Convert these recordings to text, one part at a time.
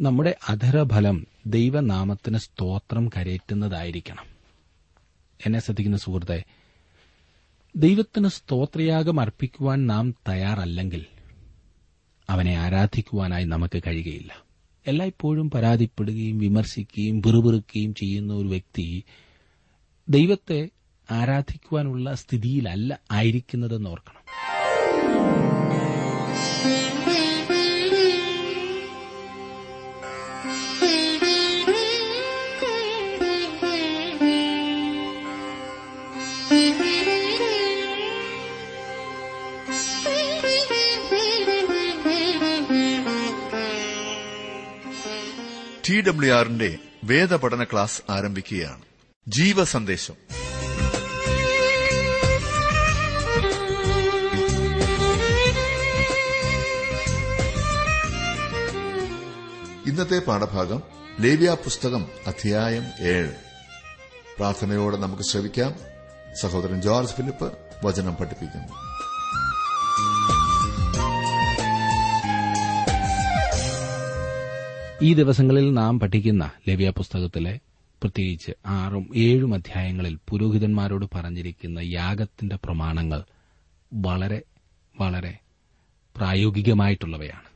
നമ്മുടെ അധരഫലം ദൈവനാമത്തിന് സ്തോത്രം കരയറ്റുന്നതായിരിക്കണം എന്നെ ശ്രദ്ധിക്കുന്ന സുഹൃത്തെ ദൈവത്തിന് സ്തോത്രയാഗം അർപ്പിക്കുവാൻ നാം തയ്യാറല്ലെങ്കിൽ അവനെ ആരാധിക്കുവാനായി നമുക്ക് കഴിയുകയില്ല. എല്ലായ്പ്പോഴും പരാതിപ്പെടുകയും വിമർശിക്കുകയും പിറുപിറുക്കുകയും ചെയ്യുന്ന ഒരു വ്യക്തി ദൈവത്തെ ആരാധിക്കുവാനുള്ള സ്ഥിതിയിലല്ല ആയിരിക്കുന്നതെന്ന് ഓർക്കണം. ടി ഡബ്ല്യു ആറിന്റെ വേദപഠന ക്ലാസ് ആരംഭിക്കുകയാണ്. ജീവ സന്ദേശം ഇന്നത്തെ പാഠഭാഗം ലേവ്യ പുസ്തകം അധ്യായം ഏഴ്. പ്രാർത്ഥനയോടെ നമുക്ക് ശ്രവിക്കാം. സഹോദരൻ ജോർജ് ഫിലിപ്പ് വചനം പഠിപ്പിക്കുന്നു. ഈ ദിവസങ്ങളിൽ നാം പഠിക്കുന്ന ലവ്യ പുസ്തകത്തിലെ പ്രത്യേകിച്ച് ആറും ഏഴും അധ്യായങ്ങളിൽ പുരോഹിതന്മാരോട് പറഞ്ഞിരിക്കുന്ന യാഗത്തിന്റെ പ്രമാണങ്ങൾ വളരെ വളരെ പ്രായോഗികമായിട്ടുള്ളവയാണ്.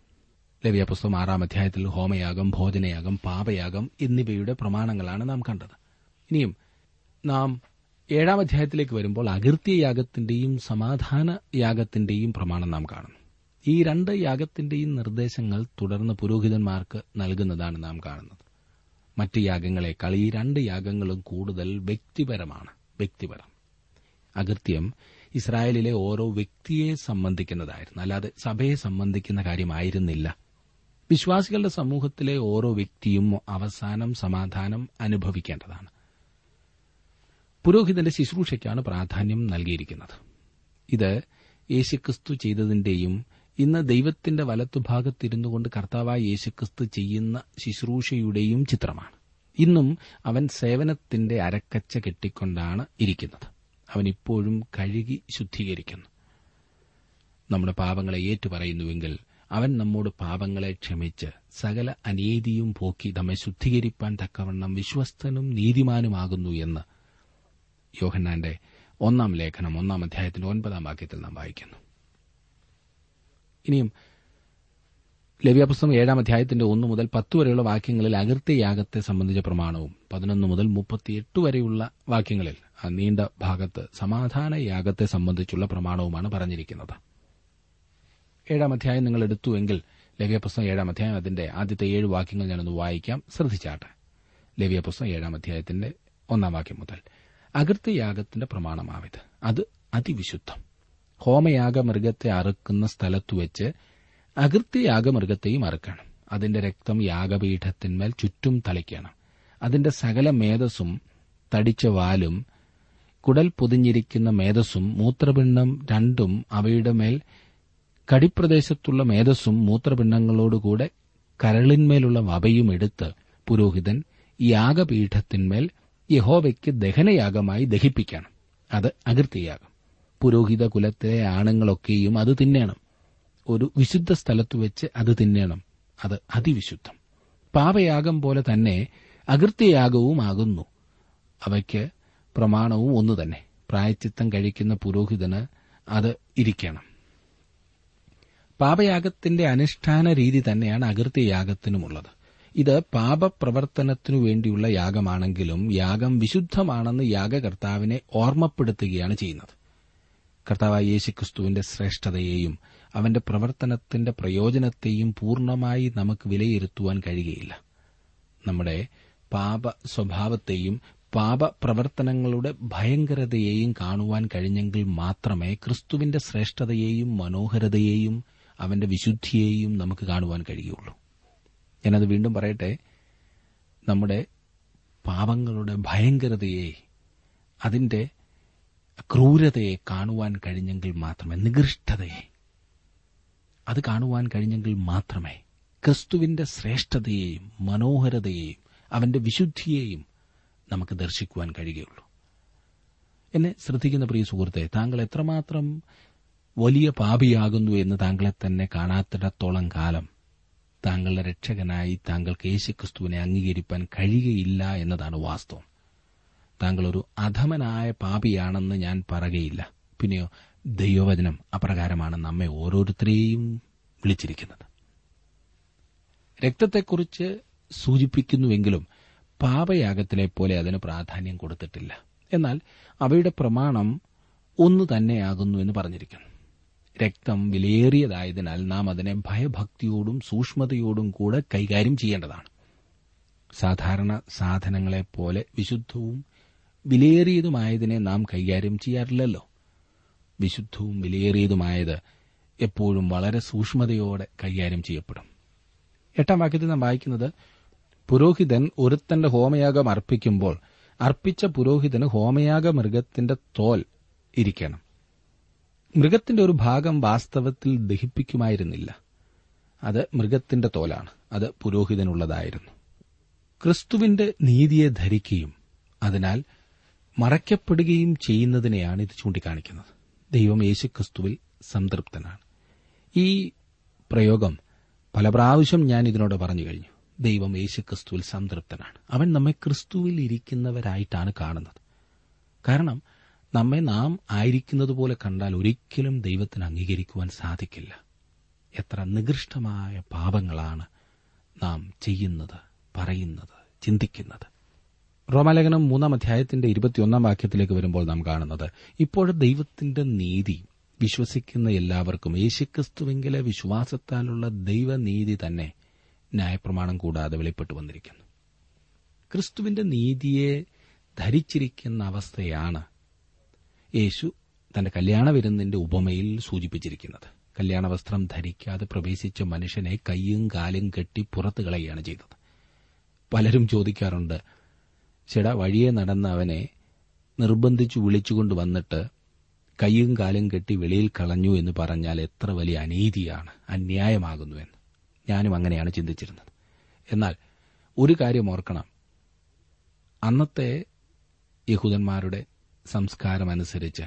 ലവ്യ പുസ്തകം ആറാം അധ്യായത്തിൽ ഹോമയാഗം ഭോജനയാഗം പാപയാഗം എന്നിവയുടെ പ്രമാണങ്ങളാണ് നാം കണ്ടത്. ഇനിയും നാം ഏഴാം അധ്യായത്തിലേക്ക് വരുമ്പോൾ അകൃത്യ യാഗത്തിന്റെയും സമാധാന യാഗത്തിന്റെയും പ്രമാണം നാം കാണുന്നു. ഈ രണ്ട് യാഗത്തിന്റെയും നിർദ്ദേശങ്ങൾ തുടർന്ന് പുരോഹിതന്മാർക്ക് നൽകുന്നതാണ് നാം കാണുന്നത്. മറ്റ് യാഗങ്ങളെക്കാൾ ഈ രണ്ട് യാഗങ്ങളും കൂടുതൽ വ്യക്തിപരമാണ് വ്യക്തിപരം. അകൃത്യം ഇസ്രായേലിലെ ഓരോ വ്യക്തിയെ സംബന്ധിക്കുന്നതായിരുന്നു. അല്ലാതെ സഭയെ സംബന്ധിക്കുന്ന കാര്യമായിരുന്നില്ല. വിശ്വാസികളുടെ സമൂഹത്തിലെ ഓരോ വ്യക്തിയും അവസാനം സമാധാനം അനുഭവിക്കേണ്ടതാണ്. പുരോഹിതന്റെ ശുശ്രൂഷയ്ക്കാണ് പ്രാധാന്യം നൽകിയിരിക്കുന്നത്. ഇത് യേശുക്രിസ്തു ചെയ്തതിന്റെയും ഇന്ന് ദൈവത്തിന്റെ വലത്തുഭാഗത്തിരുന്നു കൊണ്ട് കർത്താവായ യേശുക്രിസ്തു ചെയ്യുന്ന ശുശ്രൂഷയുടെയും ചിത്രമാണ്. ഇന്നും അവൻ സേവനത്തിന്റെ അരക്കച്ച കെട്ടിക്കൊണ്ടാണ് ഇരിക്കുന്നത്. അവൻ ഇപ്പോഴും കഴുകി ശുദ്ധീകരിക്കുന്നു. നമ്മുടെ പാപങ്ങളെ ഏറ്റുപറയുന്നുവെങ്കിൽ അവൻ നമ്മോട് പാപങ്ങളെ ക്ഷമിച്ച് സകല അനീതിയും പോക്കി നമ്മെ ശുദ്ധീകരിപ്പാൻ തക്കവണ്ണം വിശ്വസ്തനും നീതിമാനുമാകുന്നു എന്ന് യോഹന്നാന്റെ ഒന്നാം ലേഖനം ഒന്നാം അധ്യായത്തിന്റെ ഒൻപതാം വാക്യത്തിൽ നാം വായിക്കുന്നു. ഇനിയും ലവ്യാപുസ്തകം ഏഴാം അധ്യായത്തിന്റെ ഒന്ന് മുതൽ പത്ത് വരെയുള്ള വാക്യങ്ങളിൽ അകൃത്യയാഗത്തെ സംബന്ധിച്ച പ്രമാണവും പതിനൊന്ന് മുതൽ മുപ്പത്തിയെട്ട് വരെയുള്ള വാക്യങ്ങളിൽ ആ നീണ്ട ഭാഗത്ത് സമാധാന യാഗത്തെ സംബന്ധിച്ചുള്ള പ്രമാണവുമാണ് പറഞ്ഞിരിക്കുന്നത്. ഏഴാം അധ്യായം നിങ്ങൾ എടുത്തുവെങ്കിൽ ലവ്യപുസ്തകം ഏഴാം അധ്യായം അതിന്റെ ആദ്യത്തെ ഏഴ് വാക്യങ്ങൾ ഞാനൊന്ന് വായിക്കാം. ശ്രദ്ധിച്ചാട്ടെ. ലവ്യപുസ്തകം ഏഴാം അധ്യായത്തിന്റെ ഒന്നാം വാക്യം മുതൽ അകൃത്യയാഗത്തിന്റെ പ്രമാണമാവിത് അത് അതിവിശുദ്ധം. ഹോമയാഗ മൃഗത്തെ അറുക്കുന്ന സ്ഥലത്തുവെച്ച് അകൃത്യയാഗ മൃഗത്തെയും അറുക്കണം. അതിന്റെ രക്തം യാഗപീഠത്തിന്മേൽ ചുറ്റും തളിക്കണം. അതിന്റെ സകല മേധസ്സും തടിച്ച വാലും കുടൽ പൊതിഞ്ഞിരിക്കുന്ന മേധസ്സും മൂത്രപിണ്ഡം രണ്ടും അവയുടെ മേൽ കടിപ്രദേശത്തുള്ള മേധസ്സും മൂത്രപിണ്ഡങ്ങളോടുകൂടെ കരളിന്മേലുള്ള വബയും എടുത്ത് പുരോഹിതൻ യാഗപീഠത്തിന്മേൽ യഹോവയ്ക്ക് ദഹനയാഗമായി ദഹിപ്പിക്കണം. അത് അകൃത്യയാഗം. പുരോഹിത കുലത്തിലെ ആണുങ്ങളൊക്കെയും അത് തിന്നേണം. ഒരു വിശുദ്ധ സ്ഥലത്ത് വെച്ച് അത് തിന്നേണം. അത് അതിവിശുദ്ധം. പാപയാഗം പോലെ തന്നെ അകൃത്യയാഗവും ആകുന്നു. അവയ്ക്ക് പ്രമാണവും ഒന്നു തന്നെ. പ്രായച്ചിത്തം കഴിക്കുന്ന പുരോഹിതന് അത് ഇരിക്കണം. പാപയാഗത്തിന്റെ അനുഷ്ഠാന രീതി തന്നെയാണ് അകൃത്യയാഗത്തിനുമുള്ളത്. ഇത് പാപപ്രവർത്തനത്തിനു വേണ്ടിയുള്ള യാഗമാണെങ്കിലും യാഗം വിശുദ്ധമാണെന്ന് യാഗകർത്താവിനെ ഓർമ്മപ്പെടുത്തുകയാണ് ചെയ്യുന്നത്. കർത്താവായ യേശുക്രിസ്തുവിന്റെ ശ്രേഷ്ഠതയെയും അവന്റെ പ്രവർത്തനത്തിന്റെ പ്രയോജനത്തെയും പൂർണമായി നമുക്ക് വിലയിരുത്തുവാൻ കഴിയുകയില്ല. നമ്മുടെ പാപ സ്വഭാവത്തെയും പാപപ്രവർത്തനങ്ങളുടെ ഭയങ്കരതയെയും കാണുവാൻ കഴിഞ്ഞെങ്കിൽ മാത്രമേ ക്രിസ്തുവിന്റെ ശ്രേഷ്ഠതയെയും മനോഹരതയെയും അവന്റെ വിശുദ്ധിയെയും നമുക്ക് കാണുവാൻ കഴിയുള്ളൂ. ഞാനത് വീണ്ടും പറയട്ടെ. നമ്മുടെ പാപങ്ങളുടെ ഭയങ്കരതയെ അതിന്റെ ക്രൂരതയെ കാണുവാൻ കഴിഞ്ഞെങ്കിൽ മാത്രമേ നികൃഷ്ടതയെ അത് കാണുവാൻ കഴിഞ്ഞെങ്കിൽ മാത്രമേ ക്രിസ്തുവിന്റെ ശ്രേഷ്ഠതയെയും മനോഹരതയെയും അവന്റെ വിശുദ്ധിയെയും നമുക്ക് ദർശിക്കുവാൻ കഴിയുകയുള്ളൂ. എന്നെ ശ്രദ്ധിക്കുന്ന പ്രിയ സുഹൃത്തെ താങ്കൾ എത്രമാത്രം വലിയ പാപിയാകുന്നു എന്ന് താങ്കളെ തന്നെ കാണാത്തിടത്തോളം കാലം താങ്കളുടെ രക്ഷകനായി താങ്കൾക്ക് യേശുക്രിസ്തുവിനെ അംഗീകരിക്കാൻ കഴിയുകയില്ല എന്നതാണ് വാസ്തവം. താങ്കൾ ഒരു അധമനായ പാപിയാണെന്ന് ഞാൻ പറയുകയില്ല പിന്നെയോ ദൈവവചനം അപ്രകാരമാണ് നമ്മെ ഓരോരുത്തരെയും വിളിച്ചിരിക്കുന്നത്. രക്തത്തെക്കുറിച്ച് സൂചിപ്പിക്കുന്നുവെങ്കിലും പാപയാഗത്തിലെ പോലെ അതിന് പ്രാധാന്യം കൊടുത്തിട്ടില്ല. എന്നാൽ അവയുടെ പ്രമാണം ഒന്നു തന്നെയാകുന്നു എന്ന് പറഞ്ഞിരിക്കുന്നു. രക്തം വിലയേറിയതായതിനാൽ നാം അതിനെ ഭയഭക്തിയോടും സൂക്ഷ്മതയോടും കൂടെ കൈകാര്യം ചെയ്യേണ്ടതാണ്. സാധാരണ സാധനങ്ങളെപ്പോലെ വിശുദ്ധവും വിലയേറിയതുമായതിനെ നാം കൈകാര്യം ചെയ്യാറില്ലല്ലോ. വിശുദ്ധവും വിലയേറിയതുമായത് എപ്പോഴും വളരെ സൂക്ഷ്മതയോടെ കൈകാര്യം ചെയ്യപ്പെടും. എട്ടാം വാക്യത്തിൽ നാം വായിക്കുന്നത് പുരോഹിതൻ ഒരുത്തന്റെ ഹോമയാഗം അർപ്പിക്കുമ്പോൾ അർപ്പിച്ച പുരോഹിതന് ഹോമയാഗ മൃഗത്തിന്റെ തോൽ ഇരിക്കണം. മൃഗത്തിന്റെ ഒരു ഭാഗം വാസ്തവത്തിൽ ദഹിപ്പിക്കുമായിരുന്നില്ല. അത് മൃഗത്തിന്റെ തോലാണ്. അത് പുരോഹിതനുള്ളതായിരുന്നു. ക്രിസ്തുവിന്റെ നീതിയെ ധരിക്കുകയും അതിനാൽ മറയ്ക്കപ്പെടുകയും ചെയ്യുന്നതിനെയാണ് ഇത് ചൂണ്ടിക്കാണിക്കുന്നത്. ദൈവം യേശുക്രിസ്തുവിൽ സംതൃപ്തനാണ്. ഈ പ്രയോഗം പല പ്രാവശ്യം ഞാൻ ഇതിനോട് പറഞ്ഞു കഴിഞ്ഞു. ദൈവം യേശുക്രിസ്തുവിൽ സംതൃപ്തനാണ്. അവൻ നമ്മെ ക്രിസ്തുവിൽ ഇരിക്കുന്നവരായിട്ടാണ് കാണുന്നത്. കാരണം നമ്മെ നാം ആയിരിക്കുന്നത് പോലെ കണ്ടാൽ ഒരിക്കലും ദൈവത്തിന് അംഗീകരിക്കുവാൻ സാധിക്കില്ല. എത്ര നികൃഷ്ടമായ പാപങ്ങളാണ് നാം ചെയ്യുന്നത് പറയുന്നത് ചിന്തിക്കുന്നത്. റോമാലേഖനം മൂന്നാം അധ്യായത്തിന്റെ ഇരുപത്തിയൊന്നാം വാക്യത്തിലേക്ക് വരുമ്പോൾ നാം കാണുന്നത് ഇപ്പോഴും ദൈവത്തിന്റെ നീതി വിശ്വസിക്കുന്ന എല്ലാവർക്കും യേശുക്രിസ്തുവെങ്കിലെ വിശ്വാസത്താലുള്ള ദൈവനീതി തന്നെ ന്യായപ്രമാണം കൂടാതെ വെളിപ്പെട്ടു വന്നിരിക്കുന്നു. ക്രിസ്തുവിന്റെ നീതിയെ ധരിച്ചിരിക്കുന്ന അവസ്ഥയാണ് യേശു തന്റെ കല്യാണ വിരുന്നിന്റെ ഉപമയിൽ സൂചിപ്പിച്ചിരിക്കുന്നത്. കല്യാണവസ്ത്രം ധരിക്കാതെ പ്രവേശിച്ച മനുഷ്യനെ കൈയും കാലും കെട്ടി പുറത്തു കളയുകയാണ് ചെയ്തത്. പലരും ചോദിക്കാറുണ്ട് ചേടാ വഴിയെ നടന്ന അവനെ നിർബന്ധിച്ചു വിളിച്ചുകൊണ്ട് വന്നിട്ട് കൈയും കാലും കെട്ടി വെളിയിൽ കളഞ്ഞു എന്ന് പറഞ്ഞാൽ എത്ര വലിയ അനീതിയാണ് അന്യായമാകുന്നുവെന്ന്. ഞാനും അങ്ങനെയാണ് ചിന്തിച്ചിരുന്നത്. എന്നാൽ ഒരു കാര്യം ഓർക്കണം. അന്നത്തെ യഹൂദന്മാരുടെ സംസ്കാരമനുസരിച്ച്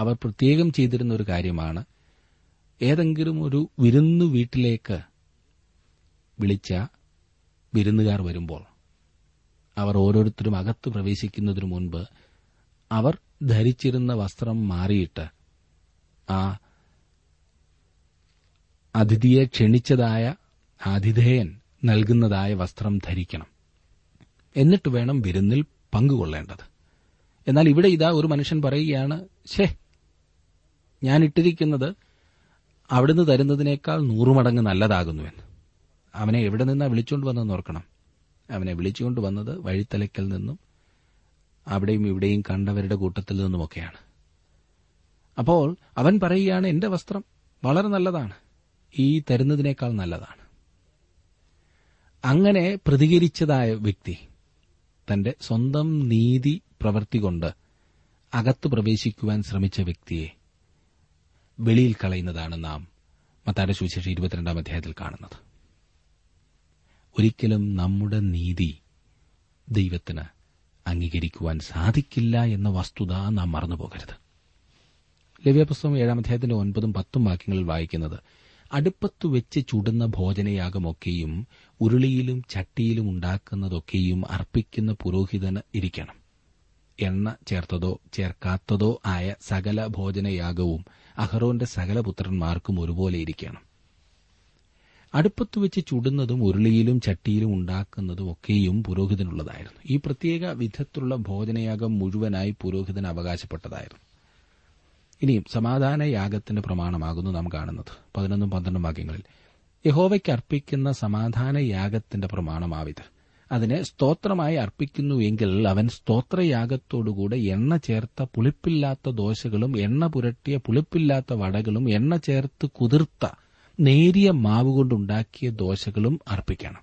അവർ പ്രത്യേകം ചെയ്തിരുന്ന ഒരു കാര്യമാണ് ഏതെങ്കിലും ഒരു വിരുന്നു വീട്ടിലേക്ക് വിളിച്ച വിരുന്നുകാർ വരുമ്പോൾ അവർ ഓരോരുത്തരും അകത്ത് പ്രവേശിക്കുന്നതിനു മുൻപ് അവർ ധരിച്ചിരുന്ന വസ്ത്രം മാറിയിട്ട് ആ അതിഥിയെ ക്ഷണിച്ചതായ ആതിഥേയൻ നൽകുന്നതായ വസ്ത്രം ധരിക്കണം. എന്നിട്ട് വേണം വിരുന്നിൽ പങ്കുകൊള്ളേണ്ടത്. എന്നാൽ ഇവിടെ ഇതാ ഒരു മനുഷ്യൻ പറയുകയാണ് ഷേ ഞാൻ ഇട്ടിരിക്കുന്നത് അവിടുന്ന് തരുന്നതിനേക്കാൾ നൂറുമടങ്ങ് നല്ലതാകുന്നുവെന്ന്. അവനെ എവിടെ നിന്നാ വിളിച്ചുകൊണ്ട് വന്നെന്ന് ഓർക്കണം. അവനെ വിളിച്ചുകൊണ്ട് വന്നത് വഴിത്തലയ്ക്കൽ നിന്നും അവിടെയും ഇവിടെയും കണ്ടവരുടെ കൂട്ടത്തിൽ നിന്നുമൊക്കെയാണ്. അപ്പോൾ അവൻ പറയുകയാണ് എന്റെ വസ്ത്രം വളരെ നല്ലതാണ്. ഈ തരുന്നതിനേക്കാൾ നല്ലതാണ്. അങ്ങനെ പ്രതികരിച്ചതായ വ്യക്തി തന്റെ സ്വന്തം നീതി പ്രവൃത്തി കൊണ്ട് അകത്ത് പ്രവേശിക്കുവാൻ ശ്രമിച്ച വ്യക്തിയെ വെളിയിൽ കളയുന്നതാണ് നാം മത്താരുടെ സുവിശേഷം ഇരുപത്തിരണ്ടാം അധ്യായത്തിൽ കാണുന്നത്. ഒരിക്കലും നമ്മുടെ നീതി ദൈവത്തിന് അംഗീകരിക്കുവാൻ സാധിക്കില്ല എന്ന വസ്തുത നാം മറന്നുപോകരുത്. ലവ്യപുസ്തകം ഏഴാം അധ്യായത്തിന്റെ ഒൻപതും പത്തും വാക്യങ്ങളിൽ വായിക്കുന്നത് അടുപ്പത്തു വെച്ച് ചുടുന്ന ഭോജനയാഗമൊക്കെയും ഉരുളിയിലും ചട്ടിയിലും ഉണ്ടാക്കുന്നതൊക്കെയും അർപ്പിക്കുന്ന പുരോഹിതന് ഇരിക്കണം. എണ്ണ ചേർത്തതോ ചേർക്കാത്തതോ ആയ സകല ഭോജനയാഗവും അഹറോന്റെ സകല പുത്രന്മാർക്കും ഒരുപോലെ ഇരിക്കണം. അടുപ്പത്തു വെച്ച് ചുടുന്നതും ഉരുളിയിലും ചട്ടിയിലും ഉണ്ടാക്കുന്നതും ഒക്കെയും പുരോഹിതനുള്ളതായിരുന്നു. ഈ പ്രത്യേക വിധത്തിലുള്ള ഭോജനയാഗം മുഴുവനായി പുരോഹിതൻ അവകാശപ്പെട്ടതായിരുന്നു. ഇനിയും സമാധാന യാഗത്തിന്റെ പ്രമാണമാകുന്നു നാം കാണുന്നത്. പതിനൊന്നും പന്ത്രണ്ടും വാക്യങ്ങളിൽ. യഹോവയ്ക്ക് അർപ്പിക്കുന്ന സമാധാന യാഗത്തിന്റെ പ്രമാണമാവിത്. അതിനെ സ്തോത്രമായി അർപ്പിക്കുന്നു എങ്കിൽ അവൻ സ്തോത്രയാഗത്തോടുകൂടെ എണ്ണ ചേർത്ത പുളിപ്പില്ലാത്ത ദോശകളും എണ്ണ പുരട്ടിയ പുളിപ്പില്ലാത്ത വടകളും എണ്ണ ചേർത്ത് കുതിർത്ത നേരിയ മാവ് കൊണ്ടുണ്ടാക്കിയ ദോശകളും അർപ്പിക്കണം.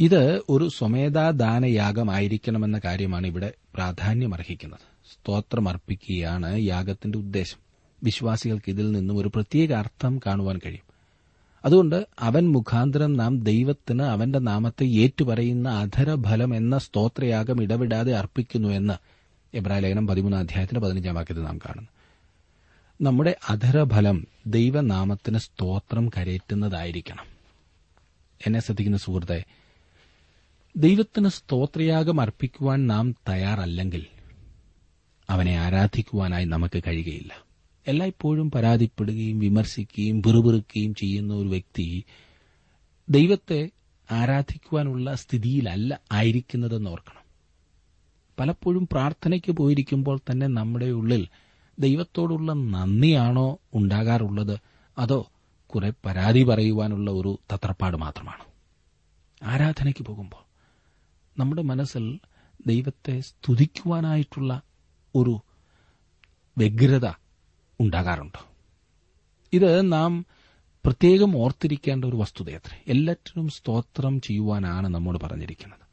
ഇത് ഒരു സ്വമേധാദാനയാഗമായിരിക്കണമെന്ന കാര്യമാണ് ഇവിടെ പ്രാധാന്യമർഹിക്കുന്നത്. സ്തോത്രം അർപ്പിക്കുകയാണ് യാഗത്തിന്റെ ഉദ്ദേശം. വിശ്വാസികൾക്ക് ഇതിൽ നിന്നും ഒരു പ്രത്യേക അർത്ഥം കാണുവാൻ കഴിയും. അതുകൊണ്ട് അവൻ മുഖാന്തരം നാം ദൈവത്തിന് അവന്റെ നാമത്തെ ഏറ്റുപറയുന്ന അധരഫലം എന്ന സ്തോത്രയാഗം ഇടവിടാതെ അർപ്പിക്കുന്നു എന്ന് എബ്രാഹിം ലേഖനം പതിമൂന്നാം അധ്യായത്തിന്റെ പതിനഞ്ചാം വാക്യത്തിൽ നാം കാണുന്നു. നമ്മുടെ അധരഫലം ദൈവനാമത്തിന് സ്തോത്രം കരയറ്റുന്നതായിരിക്കണം. എന്നെ ശ്രദ്ധിക്കുന്ന സുഹൃത്തെ ദൈവത്തിന് സ്തോത്രയാഗം അർപ്പിക്കുവാൻ നാം തയ്യാറല്ലെങ്കിൽ അവനെ ആരാധിക്കുവാനായി നമുക്ക് കഴിയുകയില്ല. എല്ലായ്പ്പോഴും പരാതിപ്പെടുകയും വിമർശിക്കുകയും പിറുപിറുക്കുകയും ചെയ്യുന്ന ഒരു വ്യക്തി ദൈവത്തെ ആരാധിക്കുവാനുള്ള സ്ഥിതിയിലല്ല ആയിരിക്കുന്നതെന്ന് ഓർക്കണം. പലപ്പോഴും പ്രാർത്ഥനയ്ക്ക് പോയിരിക്കുമ്പോൾ തന്നെ നമ്മുടെ ഉള്ളിൽ ദൈവത്തോടുള്ള നന്ദിയാണോ ഉണ്ടാകാറുള്ളത്? അതോ കുറെ പരാതി പറയുവാനുള്ള ഒരു തത്രപ്പാട് മാത്രമാണ്? ആരാധനയ്ക്ക് പോകുമ്പോൾ നമ്മുടെ മനസ്സിൽ ദൈവത്തെ സ്തുതിക്കുവാനായിട്ടുള്ള ഒരു വ്യഗ്രത ഉണ്ടാകാറുണ്ട്? ഇത് നാം പ്രത്യേകം ഓർത്തിരിക്കേണ്ട ഒരു വസ്തുതയത്ര എല്ലാറ്റിനും സ്തോത്രം ചെയ്യുവാനാണ് നമ്മോട് പറഞ്ഞിരിക്കുന്നത്.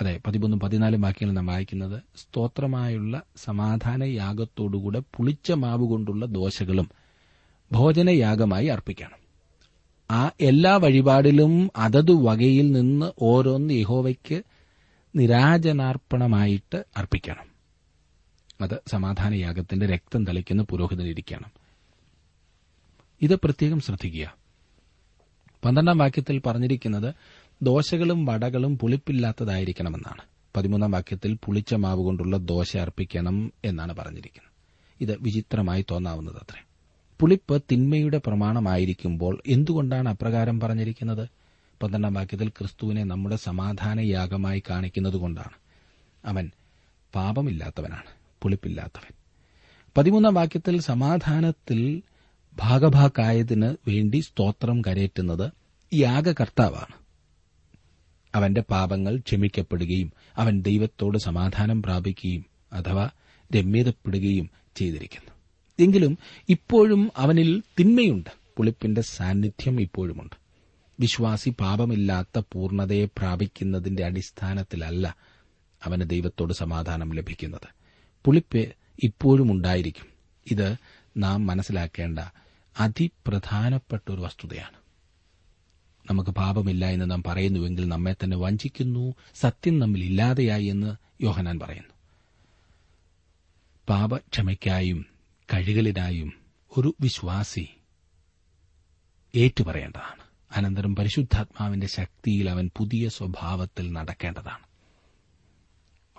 അതെ പതിമൂന്നും പതിനാലും വാക്യങ്ങൾ നാം വായിക്കുന്നത് സ്തോത്രമായുള്ള സമാധാന യാഗത്തോടുകൂടെ പുളിച്ച മാവ് കൊണ്ടുള്ള ദോശകളും ഭോജനയാഗമായി അർപ്പിക്കണം. ആ എല്ലാ വഴിപാടിലും അതത് വകയിൽ നിന്ന് ഓരോന്ന് യഹോവയ്ക്ക് നിരാജനാർപ്പണമായിട്ട് അർപ്പിക്കണം. അത് സമാധാന യാഗത്തിന്റെ രക്തം തളിക്കുന്ന പുരോഹിതനിരിക്കണം ഇത് പ്രത്യേകം ശ്രദ്ധിക്കുക. പന്ത്രണ്ടാം വാക്യത്തിൽ പറഞ്ഞിരിക്കുന്നത് ദോശകളും വടകളും പുളിപ്പില്ലാത്തതായിരിക്കണമെന്നാണ്. പതിമൂന്നാം വാക്യത്തിൽ പുളിച്ച മാവ് കൊണ്ടുള്ള ദോശ അർപ്പിക്കണം എന്നാണ് പറഞ്ഞിരിക്കുന്നത്. ഇത് വിചിത്രമായി തോന്നാവുന്നത് അത്രേ. പുളിപ്പ് തിന്മയുടെ പ്രമാണമായിരിക്കുമ്പോൾ എന്തുകൊണ്ടാണ് അപ്രകാരം പറഞ്ഞിരിക്കുന്നത്? പന്ത്രണ്ടാം വാക്യത്തിൽ ക്രിസ്തുവിനെ നമ്മുടെ സമാധാന യാഗമായി കാണിക്കുന്നതുകൊണ്ടാണ് അവൻ പാപമില്ലാത്തവനാണ് പുളിപ്പില്ലാത്തവൻ. പതിമൂന്നാം വാക്യത്തിൽ സമാധാനത്തിൽ ഭാഗഭാക്കായതിന് വേണ്ടി സ്തോത്രം കരയേറ്റുന്നത് യാഗകർത്താവാണ് അവന്റെ പാപങ്ങൾ ക്ഷമിക്കപ്പെടുകയും അവൻ ദൈവത്തോട് സമാധാനം പ്രാപിക്കുകയും അഥവാ രമ്യതപ്പെടുകയും ചെയ്തിരിക്കുന്നു. എങ്കിലും ഇപ്പോഴും അവനിൽ തിന്മയുണ്ട്. പുളിപ്പിന്റെ സാന്നിധ്യം ഇപ്പോഴുമുണ്ട്. വിശ്വാസി പാപമില്ലാത്ത പൂർണതയെ പ്രാപിക്കുന്നതിന്റെ അടിസ്ഥാനത്തിലല്ല അവന് ദൈവത്തോട് സമാധാനം ലഭിക്കുന്നത്. പുളിപ്പ് ഇപ്പോഴും ഉണ്ടായിരിക്കും ഇത് നാം മനസ്സിലാക്കേണ്ട അതിപ്രധാനപ്പെട്ട ഒരു വസ്തുതയാണ്. നമുക്ക് പാപമില്ല എന്ന് നാം പറയുന്നുവെങ്കിൽ നമ്മെ തന്നെ വഞ്ചിക്കുന്നു സത്യം നമ്മിൽ ഇല്ലാതെയായി എന്ന് യോഹനാൻ പറയുന്നു. പാപക്ഷമയ്ക്കായും കഴുകലിനായും ഒരു വിശ്വാസി ഏറ്റുപറയേണ്ടതാണ്. അനന്തരം പരിശുദ്ധാത്മാവിന്റെ ശക്തിയിൽ അവൻ പുതിയ സ്വഭാവത്തിൽ നടക്കേണ്ടതാണ്.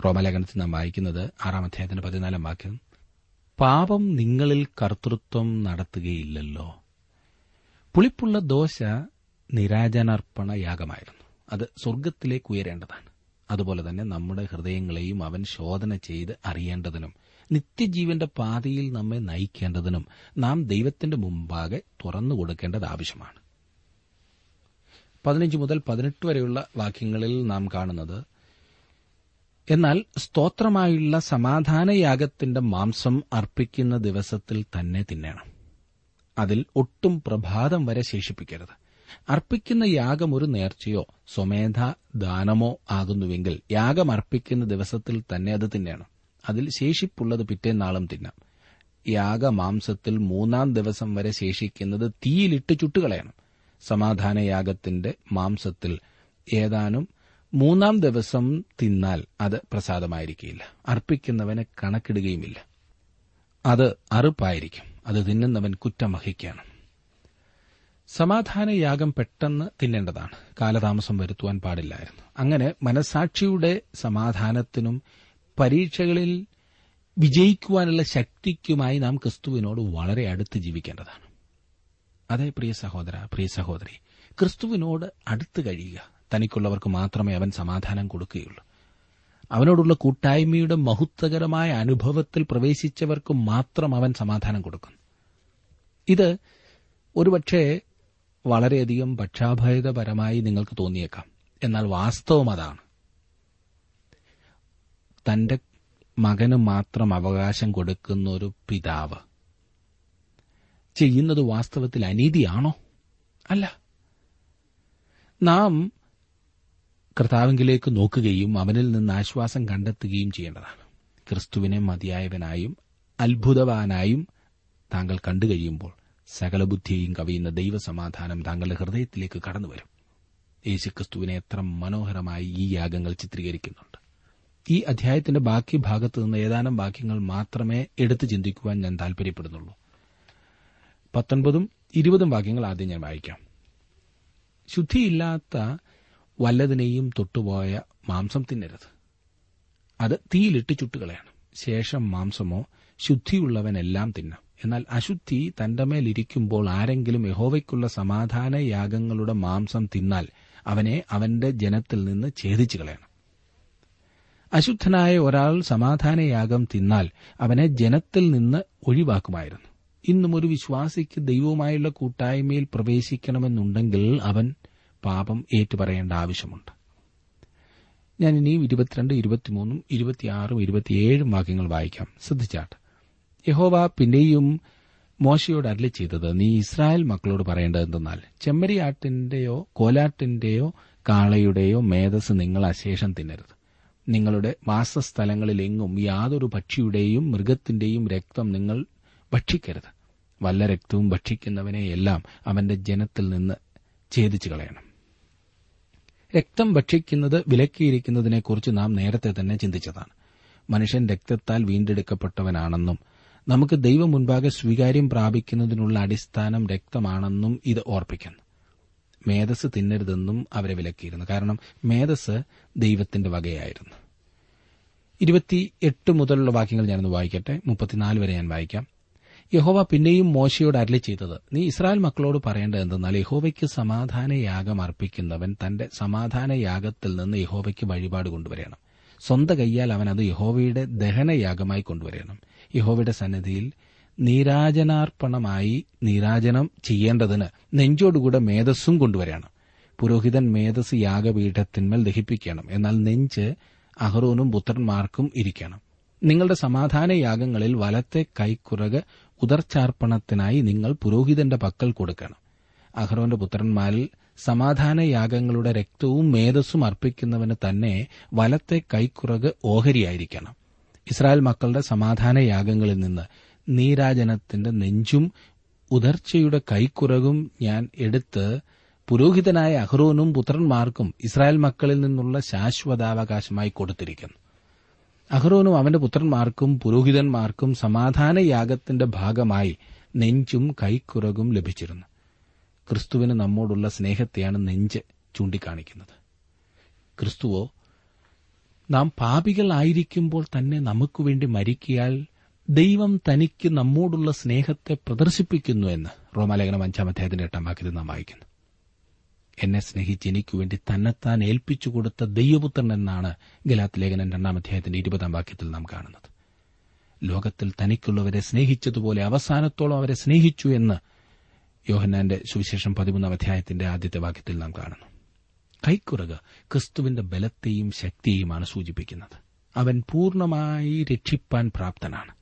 റോമലേഖനത്തിൽ നാം വായിക്കുന്നത് ആറാം അധ്യായത്തിന്റെ പതിനാലാം വാക്യം. പാപം നിങ്ങളിൽ കർത്തൃത്വം നടത്തുകയില്ലല്ലോ. പുളിപ്പുള്ള ദോശ നിരാജനാർപ്പണ യാഗമായിരുന്നു അത് സ്വർഗത്തിലേക്ക് ഉയരേണ്ടതാണ് അതുപോലെ തന്നെ നമ്മുടെ ഹൃദയങ്ങളെയും അവൻ ശോധന ചെയ്ത് അറിയേണ്ടതിനും നിത്യജീവന്റെ പാതയിൽ നമ്മെ നയിക്കേണ്ടതിനും നാം ദൈവത്തിന്റെ മുമ്പാകെ തുറന്നു കൊടുക്കേണ്ടത് ആവശ്യമാണ്. പതിനഞ്ച് മുതൽ പതിനെട്ട് വരെയുള്ള വാക്യങ്ങളിൽ നാം കാണുന്നത് എന്നാൽ സ്തോത്രമായുള്ള സമാധാനയാഗത്തിന്റെ മാംസം അർപ്പിക്കുന്ന ദിവസത്തിൽ തന്നെ തിന്നണം. അതിൽ ഒട്ടും പ്രഭാതം വരെ ശേഷിപ്പിക്കരുത്. അർപ്പിക്കുന്ന യാഗം ഒരു നേർച്ചയോ സ്വമേധ ദാനമോ ആകുന്നുവെങ്കിൽ യാഗം അർപ്പിക്കുന്ന ദിവസത്തിൽ തന്നെ അത് തിന്നണം. അതിൽ ശേഷിപ്പുള്ളത് പിറ്റേന്നാളും തിന്നാം. യാഗമാംസത്തിൽ മൂന്നാം ദിവസം വരെ ശേഷിക്കുന്നത് തീയിലിട്ട് ചുട്ടുകളയണം. സമാധാനയാഗത്തിന്റെ മാംസത്തിൽ ഏതാനും മൂന്നാം ദിവസം തിന്നാൽ അത് പ്രസാദമായിരിക്കില്ല. അർപ്പിക്കുന്നവന് കണക്കിടുകയുമില്ല. അത് അറുപ്പായിരിക്കും. അത് തിന്നുന്നവൻ കുറ്റം വഹിക്കണം സമാധാനയാഗം പെട്ടെന്ന് തിന്നേണ്ടതാണ്. കാലതാമസം വരുത്തുവാൻ പാടില്ലായിരുന്നു. അങ്ങനെ മനസാക്ഷിയുടെ സമാധാനത്തിനും പരീക്ഷകളിൽ വിജയിക്കുവാനുള്ള ശക്തിക്കുമായി നാം ക്രിസ്തുവിനോട് വളരെ അടുത്ത് ജീവിക്കേണ്ടതാണ്. അതെ പ്രിയ സഹോദര പ്രിയ സഹോദരി ക്രിസ്തുവിനോട് അടുത്ത് കഴിയുക. തനിക്കുള്ളവർക്ക് മാത്രമേ അവൻ സമാധാനം കൊടുക്കുകയുള്ളൂ. അവനോടുള്ള കൂട്ടായ്മയുടെ മഹത്വകരമായ അനുഭവത്തിൽ പ്രവേശിച്ചവർക്ക് മാത്രം അവൻ സമാധാനം കൊടുക്കുന്നു. ഇത് ഒരുപക്ഷെ വളരെയധികം പക്ഷാഭേദപരമായി നിങ്ങൾക്ക് തോന്നിയേക്കാം. എന്നാൽ വാസ്തവം അതാണ്. തന്റെ മകന് മാത്രം അവകാശം കൊടുക്കുന്ന ഒരു പിതാവ് ചെയ്യുന്നത് വാസ്തവത്തിൽ അനീതിയാണോ? അല്ല. നാം കർത്താവിങ്കിലേക്ക് നോക്കുകയും അവനിൽ നിന്ന് ആശ്വാസം കണ്ടെത്തുകയും ചെയ്യേണ്ടതാണ്. ക്രിസ്തുവിനെ മതിയായവനായും അത്ഭുതവാനായും താങ്കൾ കണ്ടുകഴിയുമ്പോൾ സകല ബുദ്ധിയെയും കവിയുന്ന ദൈവസമാധാനം താങ്കളുടെ ഹൃദയത്തിലേക്ക് കടന്നുവരും. യേശുക്രിസ്തുവിനെ എത്ര മനോഹരമായി ഈ യാഗങ്ങൾ ചിത്രീകരിക്കുന്നുണ്ട്. ഈ അധ്യായത്തിന്റെ ബാക്കി ഭാഗത്തു നിന്ന് ഏതാനും വാക്യങ്ങൾ മാത്രമേ എടുത്തു ചിന്തിക്കുവാൻ ഞാൻ താൽപര്യപ്പെടുന്നുള്ളൂ. പത്തൊൻപതും ഇരുപതും വാക്യങ്ങൾ ആദ്യം ഞാൻ വായിക്കാം. ശുദ്ധിയില്ലാത്ത വല്ലതിനെയും തൊട്ടുപോയ മാംസം തിന്നരുത്. അത് തീയിലിട്ട് ചുട്ടുകളയാണ്. ശേഷം മാംസമോ ശുദ്ധിയുള്ളവനെല്ലാം തിന്നാം. എന്നാൽ അശുദ്ധി തന്റെ മേലിരിക്കുമ്പോൾ ആരെങ്കിലും യഹോവയ്ക്കുള്ള സമാധാന യാഗങ്ങളുടെ മാംസം തിന്നാൽ അവനെ അവന്റെ ജനത്തിൽ നിന്ന് ഛേദിച്ചു കളയണം. അശുദ്ധനായ ഒരാൾ സമാധാന യാഗം തിന്നാൽ അവനെ ജനത്തിൽ നിന്ന് ഒഴിവാക്കുമായിരുന്നു. ഇന്നും ഒരു വിശ്വാസിക്ക് ദൈവവുമായുള്ള കൂട്ടായ്മയിൽ പ്രവേശിക്കണമെന്നുണ്ടെങ്കിൽ അവൻ പാപം ഏറ്റുപറയേണ്ട ആവശ്യമുണ്ട്. ഞാൻ ഇനിയും ഇരുപത്തിരണ്ട് ഇരുപത്തിമൂന്നും ഇരുപത്തിയാറും ഇരുപത്തിയേഴും വാക്യങ്ങൾ വായിക്കാം. ശ്രദ്ധിച്ചാട്ട്. യഹോവ പിന്നെയും മോശയോട് അരളി ചെയ്തത് നീ ഇസ്രായേൽ മക്കളോട് പറയേണ്ടതെന്നാൽ ചെമ്മരിയാട്ടിന്റെയോ കോലാട്ടിന്റെയോ കാളയുടെയോ മേധസ് നിങ്ങൾ അശേഷം തിന്നരുത്. നിങ്ങളുടെ വാസസ്ഥലങ്ങളിലെങ്ങും യാതൊരു പക്ഷിയുടെയും മൃഗത്തിന്റെയും രക്തം നിങ്ങൾ ഭക്ഷിക്കരുത്. വല്ല രക്തവും ഭക്ഷിക്കുന്നവനെയെല്ലാം അവന്റെ ജനത്തിൽ നിന്ന് ഛേദിച്ചു കളയണം രക്തം ഭക്ഷിക്കുന്നത് വിലക്കിയിരിക്കുന്നതിനെക്കുറിച്ച് നാം നേരത്തെ തന്നെ ചിന്തിച്ചതാണ്. മനുഷ്യൻ രക്തത്താൽ വീണ്ടെടുക്കപ്പെട്ടവനാണെന്നും നമുക്ക് ദൈവം മുൻപാകെ സ്വീകാര്യം പ്രാപിക്കുന്നതിനുള്ള അടിസ്ഥാനം രക്തമാണെന്നും ഇത് ഓർപ്പിക്കുന്നു. മേധസ് തിന്നരുതെന്നും അവരെ വിലക്കിയിരുന്നു. കാരണം മേധസ് ദൈവത്തിന്റെ വകയായിരുന്നു. ഇരുപത്തിയെട്ട് മുതലുള്ള വാക്യങ്ങൾ ഞാനൊന്ന് വായിക്കട്ടെ. മുപ്പത്തിനാല് വരെ ഞാൻ വായിക്കാം. യഹോവ പിന്നെയും മോശയോട് അരളി ചെയ്തത് നീ ഇസ്രായേൽ മക്കളോട് പറയേണ്ടത് എന്തെന്നാൽ യഹോവയ്ക്ക് സമാധാനയാഗം അർപ്പിക്കുന്നവൻ തന്റെ സമാധാനയാഗത്തിൽ നിന്ന് യഹോവയ്ക്ക് വഴിപാട് കൊണ്ടുവരണം. സ്വന്തം കൈയാൽ അവൻ അത് യഹോവയുടെ ദഹനയാഗമായി കൊണ്ടുവരണം. യഹോവയുടെ സന്നിധിയിൽ നീരാജനാർപ്പണമായി നീരാജനം ചെയ്യേണ്ടതിന് നെഞ്ചോടുകൂടെ മേധസ്സും കൊണ്ടുവരണം പുരോഹിതൻ മേധസ് യാഗപീഠത്തിന്മേൽ ദഹിപ്പിക്കണം. എന്നാൽ നെഞ്ച് അഹ്റോനും പുത്രന്മാർക്കും ഇരിക്കണം. നിങ്ങളുടെ സമാധാന യാഗങ്ങളിൽ വലത്തെ കൈക്കുറക് ഉദർച്ചാർപ്പണത്തിനായി നിങ്ങൾ പുരോഹിതന്റെ പക്കൽ കൊടുക്കണം. അഹ്റോന്റെ പുത്രന്മാരിൽ സമാധാന യാഗങ്ങളുടെ രക്തവും മേധസ്സും അർപ്പിക്കുന്നവന് തന്നെ വലത്തെ കൈക്കുറക് ഓഹരിയായിരിക്കണം. ഇസ്രായേൽ മക്കളുടെ സമാധാന യാഗങ്ങളിൽ നിന്ന് നീരാജനത്തിന്റെ നെഞ്ചും ഉദർച്ചയുടെ കൈക്കുറകും ഞാൻ എടുത്ത് പുരോഹിതനായ അഹ്റോനും പുത്രന്മാർക്കും ഇസ്രായേൽ മക്കളിൽ നിന്നുള്ള ശാശ്വതാവകാശമായി കൊടുത്തിരിക്കുന്നു. അഹ്റോനും അവന്റെ പുത്രന്മാർക്കും പുരോഹിതന്മാർക്കും സമാധാന യാഗത്തിന്റെ ഭാഗമായി നെഞ്ചും കൈക്കുറകും ലഭിച്ചിരുന്നു. ക്രിസ്തുവിന് നമ്മോടുള്ള സ്നേഹത്തെയാണ് നെഞ്ച് ചൂണ്ടിക്കാണിക്കുന്നത്. ക്രിസ്തുവോ നാം പാപികളായിരിക്കുമ്പോൾ തന്നെ നമുക്കുവേണ്ടി മരിക്കിയാൽ ദൈവം തനിക്ക് നമ്മോടുള്ള സ്നേഹത്തെ പ്രദർശിപ്പിക്കുന്നു എന്ന് റോമാലേഖനം അഞ്ചാം അധ്യായത്തിന്റെ എട്ടാം വാക്യത്തിൽ നാം വായിക്കുന്നു. എന്നെ സ്നേഹിച്ച് എനിക്ക് വേണ്ടി തന്നെത്താൻ ഏൽപ്പിച്ചു കൊടുത്ത ദൈവപുത്രൻ എന്നാണ് ഗലാത്ത് ലേഖനം രണ്ടാം അധ്യായത്തിന്റെ ഇരുപതാം വാക്യത്തിൽ നാം കാണുന്നത്. ലോകത്തിൽ തനിക്കുള്ളവരെ സ്നേഹിച്ചതുപോലെ അവസാനത്തോളം അവരെ സ്നേഹിച്ചു എന്ന് യോഹന്നാന്റെ സുവിശേഷം പതിമൂന്നാം അധ്യായത്തിന്റെ ആദ്യത്തെ വാക്യത്തിൽ നാം കാണുന്നു. കൈക്കുറക് ക്രിസ്തുവിന്റെ ബലത്തെയും ശക്തിയെയുമാണ് സൂചിപ്പിക്കുന്നത്. അവൻ പൂർണമായി രക്ഷിപ്പാൻ പ്രാപ്തനാണ്.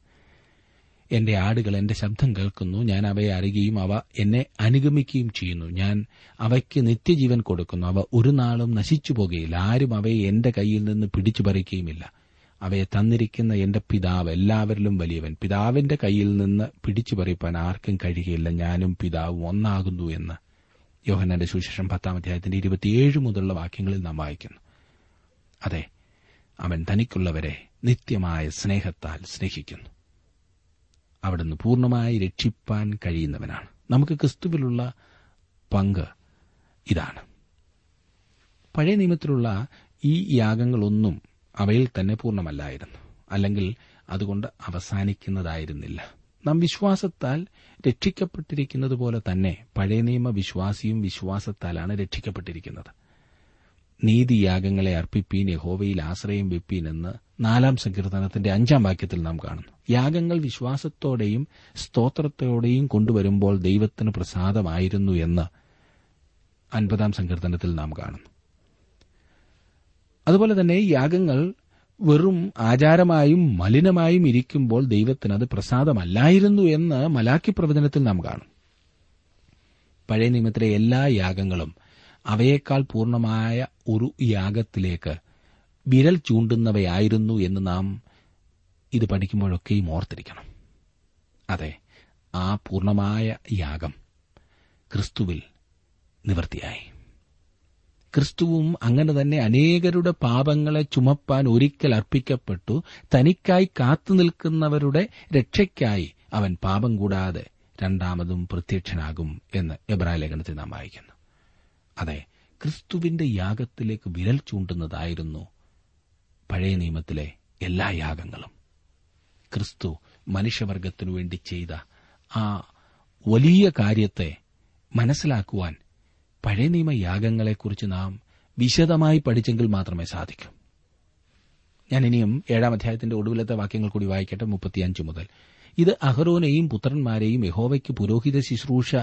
എന്റെ ആടുകൾ എന്റെ ശബ്ദം കേൾക്കുന്നു ഞാൻ അവയെ അറിയുകയും അവ എന്നെ അനുഗമിക്കുകയും ചെയ്യുന്നു. ഞാൻ അവയ്ക്ക് നിത്യജീവൻ കൊടുക്കുന്നു. അവ ഒരു നാളും നശിച്ചു പോകുകയില്ല. ആരും അവയെ എന്റെ കയ്യിൽ നിന്ന് പിടിച്ചു പറിക്കുകയുമില്ല. അവയെ തന്നിരിക്കുന്ന എന്റെ പിതാവ് എല്ലാവരിലും വലിയവൻ. പിതാവിന്റെ കയ്യിൽ നിന്ന് പിടിച്ചു പറിപ്പാൻ ആർക്കും കഴിയുകയില്ല. ഞാനും പിതാവും ഒന്നാകുന്നു എന്ന് യോഹന്നാന്റെ സുശേഷം പത്താം അധ്യായത്തിന്റെ ഇരുപത്തിയേഴ് മുതലുള്ള വാക്യങ്ങളിൽ നാം വായിക്കുന്നു. അതെ അവൻ തനിക്കുള്ളവരെ നിത്യമായ സ്നേഹത്താൽ സ്നേഹിക്കുന്നു. അവിടുന്ന് പൂർണമായി രക്ഷിപ്പാൻ കഴിയുന്നവനാണ്. നമുക്ക് ക്രിസ്തുവിലുള്ള പങ്ക് ഇതാണ്. പഴയ നിയമത്തിലുള്ള ഈ യാഗങ്ങളൊന്നും അവയിൽ തന്നെ പൂർണമല്ലായിരുന്നു. അല്ലെങ്കിൽ അതുകൊണ്ട് അവസാനിക്കുന്നതായിരുന്നില്ല. നാം വിശ്വാസത്താൽ രക്ഷിക്കപ്പെട്ടിരിക്കുന്നത് പോലെ തന്നെ പഴയ നിയമ വിശ്വാസിയും വിശ്വാസത്താലാണ് രക്ഷിക്കപ്പെട്ടിരിക്കുന്നത്. നീതിയാഗങ്ങളെ അർപ്പിപ്പീൻ യഹോവയിൽ ആശ്രയം വെപ്പീൻ എന്ന് നാലാം സങ്കീർത്തനത്തിന്റെ അഞ്ചാം വാക്യത്തിൽ നാം കാണുന്നു. യാഗങ്ങൾ വിശ്വാസത്തോടെയും സ്തോത്രത്തോടെയും കൊണ്ടുവരുമ്പോൾ ദൈവത്തിന് പ്രസാദമായിരുന്നു എന്ന് അൻപതാം സങ്കീർത്തനത്തിൽ നാം കാണുന്നു. അതുപോലെ തന്നെ യാഗങ്ങൾ വെറും ആചാരമായും മലിനമായും ഇരിക്കുമ്പോൾ ദൈവത്തിന് അത് പ്രസാദമല്ലായിരുന്നു എന്ന് മലാക്കി പ്രവചനത്തിൽ നാം കാണും. പഴയ നിയമത്തിലെ എല്ലാ യാഗങ്ങളും അവയേക്കാൾ പൂർണമായ ഒരു യാഗത്തിലേക്ക് വിരൽ ചൂണ്ടുന്നവയായിരുന്നു എന്ന് നാം ഇത് പഠിക്കുമ്പോഴൊക്കെയും ഓർത്തിരിക്കണം. അതെ ആ പൂർണമായ യാഗം ക്രിസ്തുവിൽ നിവൃത്തിയായി ക്രിസ്തുവും അങ്ങനെ തന്നെ അനേകരുടെ പാപങ്ങളെ ചുമപ്പാൻ ഒരിക്കൽ അർപ്പിക്കപ്പെട്ടു. തനിക്കായി കാത്തുനിൽക്കുന്നവരുടെ രക്ഷയ്ക്കായി അവൻ പാപം കൂടാതെ രണ്ടാമതും പ്രത്യക്ഷനാകും എന്ന് എബ്രായ ലേഖനത്തിൽ നാം വായിക്കുന്നു. അതെ ക്രിസ്തുവിന്റെ യാഗത്തിലേക്ക് വിരൽ ചൂണ്ടുന്നതായിരുന്നു പഴയ നിയമത്തിലെ എല്ലാ യാഗങ്ങളും. ക്രിസ്തു മനുഷ്യവർഗത്തിനു വേണ്ടി ചെയ്ത ആ വലിയ കാര്യത്തെ മനസ്സിലാക്കുവാൻ പഴയ നിയമ യാഗങ്ങളെക്കുറിച്ച് നാം വിശദമായി പഠിച്ചെങ്കിൽ മാത്രമേ സാധിക്കൂ. ഞാൻ ഇനിയും ഏഴാം അധ്യായത്തിന്റെ ഒടുവിലത്തെ വാക്യങ്ങൾ കൂടി വായിക്കട്ടെ മുപ്പത്തിയഞ്ച് മുതൽ. ഇത് അഹരോനെയും പുത്രന്മാരെയും യഹോവയ്ക്ക് പുരോഹിത ശുശ്രൂഷ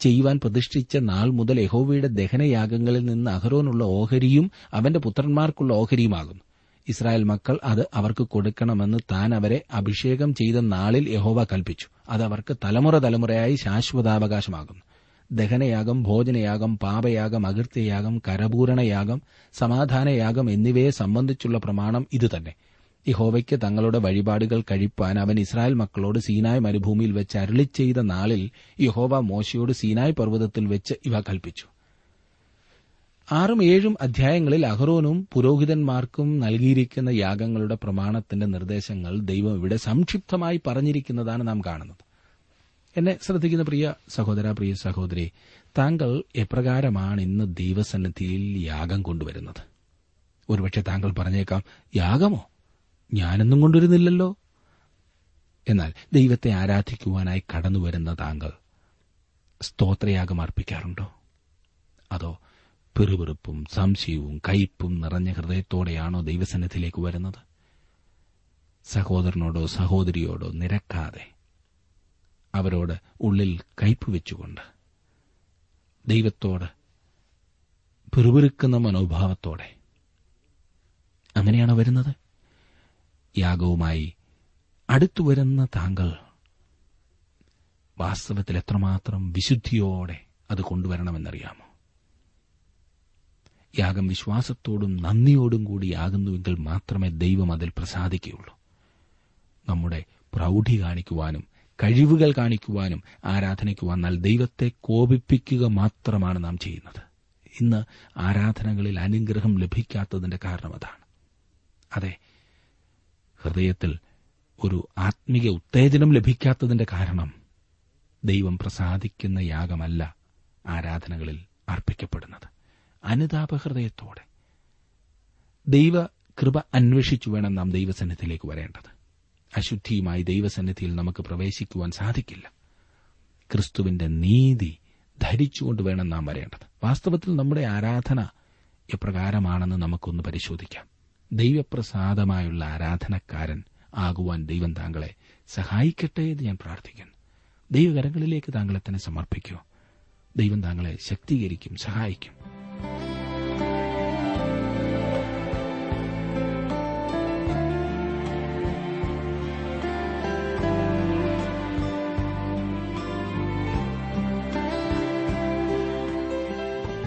ചെയ്യുവാൻ പ്രതിഷ്ഠിച്ച നാൾ മുതൽ യഹോവയുടെ ദഹനയാഗങ്ങളിൽ നിന്ന് അഹരോനുള്ള ഓഹരിയും അവന്റെ പുത്രന്മാർക്കുള്ള ഓഹരിയുമാകുന്നു. ഇസ്രായേൽ മക്കൾ അത് അവർക്ക് കൊടുക്കണമെന്ന് താൻ അവരെ അഭിഷേകം ചെയ്ത നാളിൽ യഹോവ കൽപ്പിച്ചു. അത് അവർക്ക് തലമുറ തലമുറയായി ശാശ്വതാവകാശമാകുന്നു. ദഹനയാഗം ഭോജനയാഗം പാപയാഗം അകൃത്യയാഗം കരപൂരണയാഗം സമാധാനയാഗം എന്നിവയെ സംബന്ധിച്ചുള്ള പ്രമാണം ഇതുതന്നെ. യഹോവയ്ക്ക് തങ്ങളുടെ വഴിപാടുകൾ കഴിപ്പാൻ അവൻ ഇസ്രായേൽ മക്കളോട് സീനായ് മരുഭൂമിയിൽ വെച്ച് അരുളി ചെയ്ത നാളിൽ യഹോവ മോശയോട് സീനായ് പർവതത്തിൽ വെച്ച് ഇവ കൽപ്പിച്ചു. ആറും ഏഴും അധ്യായങ്ങളിൽ അഹ്റോനും പുരോഹിതന്മാർക്കും നൽകിയിരിക്കുന്ന യാഗങ്ങളുടെ പ്രമാണത്തിന്റെ നിർദ്ദേശങ്ങൾ ദൈവം ഇവിടെ സംക്ഷിപ്തമായി പറഞ്ഞിരിക്കുന്നതാണ് നാം കാണുന്നത്. എന്നെ ശ്രദ്ധിക്കുന്ന പ്രിയ സഹോദര പ്രിയ സഹോദരി താങ്കൾ എപ്രകാരമാണ് ഇന്ന് ദൈവസന്നിധിയിൽ യാഗം കൊണ്ടുവരുന്നത്? ഒരുപക്ഷെ താങ്കൾ പറഞ്ഞേക്കാം യാഗമോ? ഞാനൊന്നും കൊണ്ടുവരുന്നില്ലല്ലോ? എന്നാൽ ദൈവത്തെ ആരാധിക്കുവാനായി കടന്നുവരുന്ന താങ്കൾ സ്തോത്രയാഗം അർപ്പിക്കാറുണ്ടോ? അതോ പെറുപെറുപ്പും സംശയവും കയ്പും നിറഞ്ഞ ഹൃദയത്തോടെയാണോ ദൈവസന്നിധിയിലേക്ക് വരുന്നത്? സഹോദരനോടോ സഹോദരിയോടോ നിരക്കാതെ അവരോട് ഉള്ളിൽ കയ്പ് വെച്ചുകൊണ്ട് ദൈവത്തോട് പിറുപിറുക്കുന്ന മനോഭാവത്തോടെ. അങ്ങനെയാണ് വരുന്നത്. യാഗവുമായി അടുത്തു വരുന്ന താങ്കൾ വാസ്തവത്തിൽ എത്രമാത്രം വിശുദ്ധിയോടെ അത് കൊണ്ടുവരണമെന്നറിയാമോ? യാഗം വിശ്വാസത്തോടും നന്ദിയോടും കൂടിയാകുന്നുവെങ്കിൽ മാത്രമേ ദൈവം അതിൽ പ്രസാദിക്കുകയുള്ളൂ. നമ്മുടെ പ്രൗഢി കാണിക്കുവാനും കഴിവുകൾ കാണിക്കുവാനും ആരാധനയ്ക്ക് വന്നാൽ ദൈവത്തെ കോപിപ്പിക്കുക മാത്രമാണ് നാം ചെയ്യുന്നത്. ഇന്ന് ആരാധനകളിൽ അനുഗ്രഹം ലഭിക്കാത്തതിന്റെ കാരണം അതാണ്. അതെ ഹൃദയത്തിൽ ഒരു ആത്മീക ഉത്തേജനം ലഭിക്കാത്തതിന്റെ കാരണം ദൈവം പ്രസാദിക്കുന്ന യാഗമല്ല ആരാധനകളിൽ അർപ്പിക്കപ്പെടുന്നത്. അനുതാപഹൃദയത്തോടെ ദൈവ കൃപ അന്വേഷിച്ചു വേണം നാം ദൈവസന്നിധിയിലേക്ക് വരേണ്ടത്. അശുദ്ധിയുമായി ദൈവസന്നിധിയിൽ നമുക്ക് പ്രവേശിക്കുവാൻ സാധിക്കില്ല. ക്രിസ്തുവിന്റെ നീതി ധരിച്ചുകൊണ്ട് വേണം നാം വരേണ്ടത്. വാസ്തവത്തിൽ നമ്മുടെ ആരാധന എപ്രകാരമാണെന്ന് നമുക്കൊന്ന് പരിശോധിക്കാം. ദൈവപ്രസാദമായുള്ള ആരാധനക്കാരൻ ആകുവാൻ ദൈവം താങ്കളെ സഹായിക്കട്ടെ എന്ന് ഞാൻ പ്രാർത്ഥിക്കുന്നു. ദൈവകരങ്ങളിലേക്ക് താങ്കളെ തന്നെ സമർപ്പിക്കൂ. ദൈവം താങ്കളെ ശക്തീകരിക്കും സഹായിക്കും.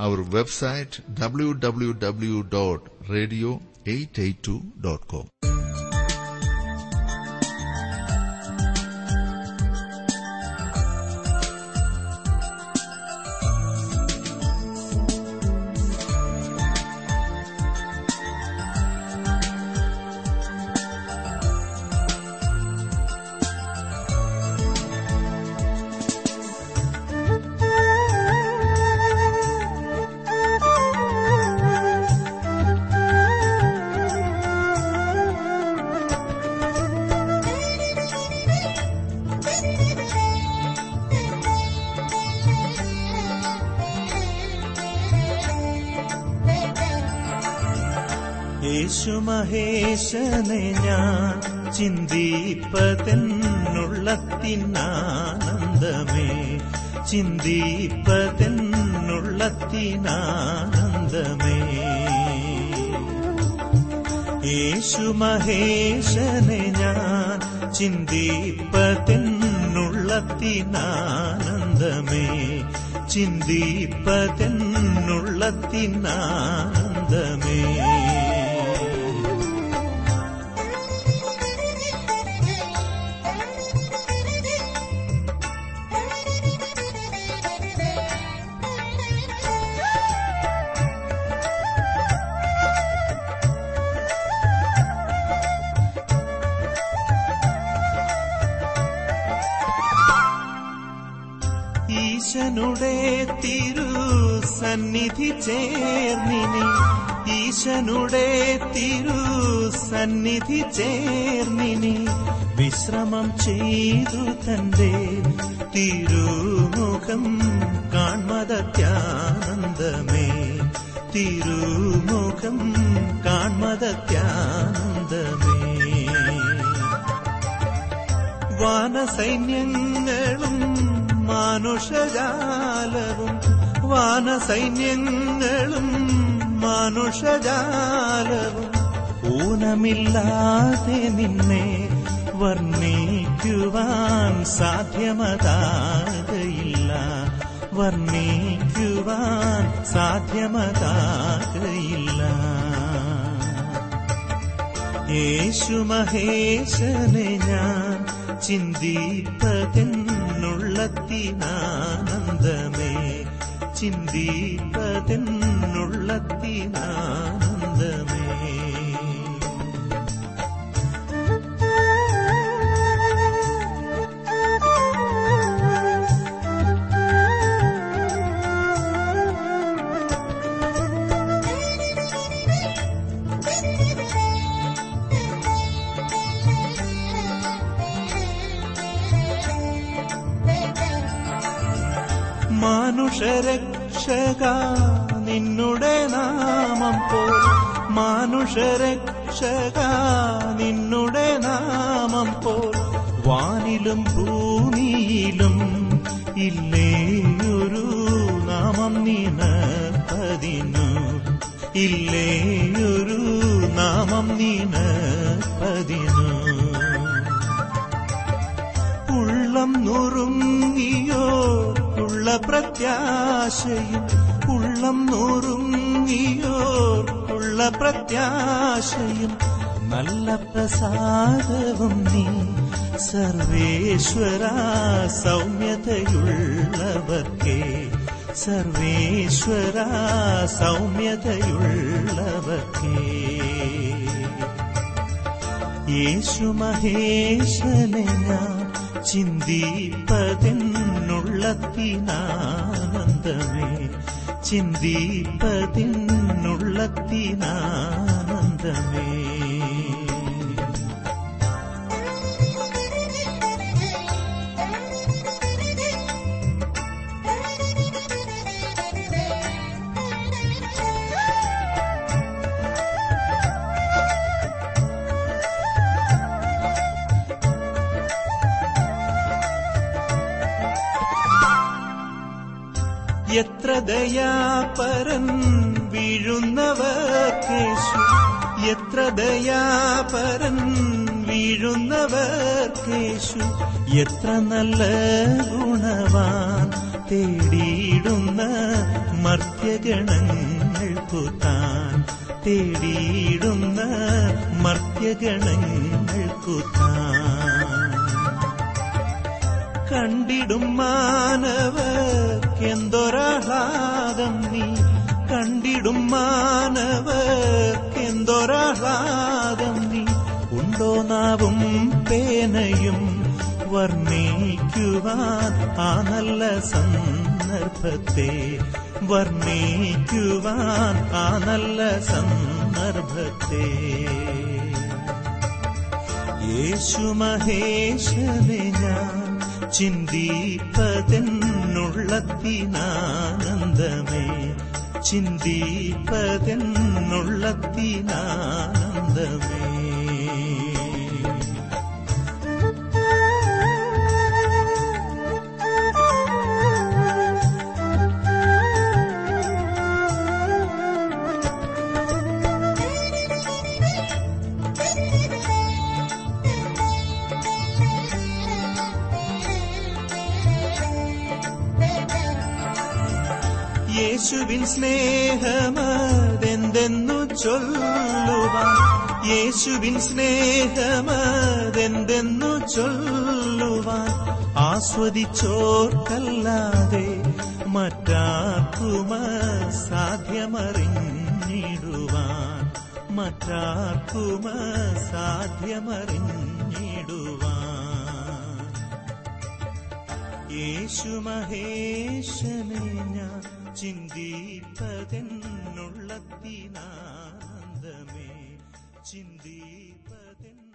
our website www.radio882.com. യേശുമഹേശനെ ഞാൻ ചിന്തിപ്പതെന്നുള്ളത്തിനാനന്ദമേ. ചിന്തിപ്പതെന്നുള്ളത്തിനാനന്ദമേ. യേശു മഹേശനെ ഞാൻ ചിന്തിപ്പതെന്നുള്ളത്തിനാനന്ദമേ. ചിന്തിപ്പതെന്നുള്ളത്തിനാനന്ദമേ. ഈശനുടെ തിരു സന്നിധി ചേർന്നിനി. ഈശനുടെ തിരു സന്നിധി ചേർന്നിനി. വിശ്രമം ചെയ്തു തന്റെ തിരുമുഖം കാൺമതത്യാനന്ദമേ തിരുമുഖം കാൺമതത്യാനന്ദമേ വാനസൈന്യങ്ങളും മാനുഷജാലവും വാനസൈന്യങ്ങളും മനുഷ്യജാലവും. ഊനമില്ലാതെ നിന്നെ വർണിക്കുവാൻ സാധ്യമതാകയില്ല. വർണിക്കുവാൻ സാധ്യമതാകയില്ല. യേശു മഹേശനെ ഞാൻ ചിന്തിപ്പതെന്നുള്ളത്തിനാനന്ദമേ ചിന്തിപ്പതെന്നുള്ളത്തിനാനന്ദമേ. മാനുഷരക്ഷക നിന്നുടെ നാമം പോൽ. മാനുഷരക്ഷക നിന്നുടെ നാമം പോൽ. വാനിലും ഭൂമിയിലും ഒരു നാമം നിനപ്പതിനു ഇല്ലേയൊരു നാമം നിനപ്പതിനു ഉള്ളം നുറുങ്ങിയോ ഉള്ള പ്രത്യാശയും ഉള്ളം നുറുങ്ങിയോ ഉള്ള പ്രത്യാശയും നല്ല പ്രസാദവും നീ സർവേശ്വര സൗമ്യതയുള്ളവർക്കേ സർവേശ്വര സൗമ്യതയുള്ളവർക്കേ. യേശു മഹേശനെ ഞാൻ ചിന്തിപ്പതിനുള്ളത്തിനാനന്ദമേ ചിന്തിപ്പതിനുള്ളത്തിനാനന്ദമേ. എത്ര വീഴുന്നവർ വീഴുന്നവർക്കേശു. എത്ര ദയാപരൻ വീഴുന്നവർക്കേശു. എത്ര നല്ല ഗുണവാൻ തേടിയിടുന്ന മർത്യഗണങ്ങൾക്കു താൻ തേടിയിടുന്ന മർത്യഗണങ്ങൾക്കു താൻ കണ്ടിടും മാനവർക്കെന്തൊരാഹ്ലാദം നീ കണ്ടിടും മാനവർക്കെന്തൊരാഹ്ലാദം നീ ഉണ്ടോ നാവും പേനയും വർണിക്കുവാൻ? ആ നല്ല സന്ദർഭത്തെ വർണിക്കുവാൻ ആ നല്ല സന്ദർഭത്തെ. യേശു മഹേശനെ ഞാൻ ചിന്തിപ്പതെന്നുള്ളത്തിനാനന്ദമേ ചിന്തിപ്പതെന്നുള്ളത്തിനാനന്ദമേ യേശുവിൻ യേശുവിൻ സ്നേഹമതെന്തെന്നു ചൊല്ലുവാൻ ആസ്വദിച്ചോർക്കല്ലാതെ മറ്റാർക്കുമ സാധ്യമറിഞ്ഞിടുവാൻ മറ്റാർക്കുമ സാധ്യമറിഞ്ഞിടുവാൻ. യേശു മഹേശനെ ഞാൻ ചിന്തിപ്പതെന്നുള്ളത്തിനാനന്ദമേ ചിന്തിപ്പതെന്നു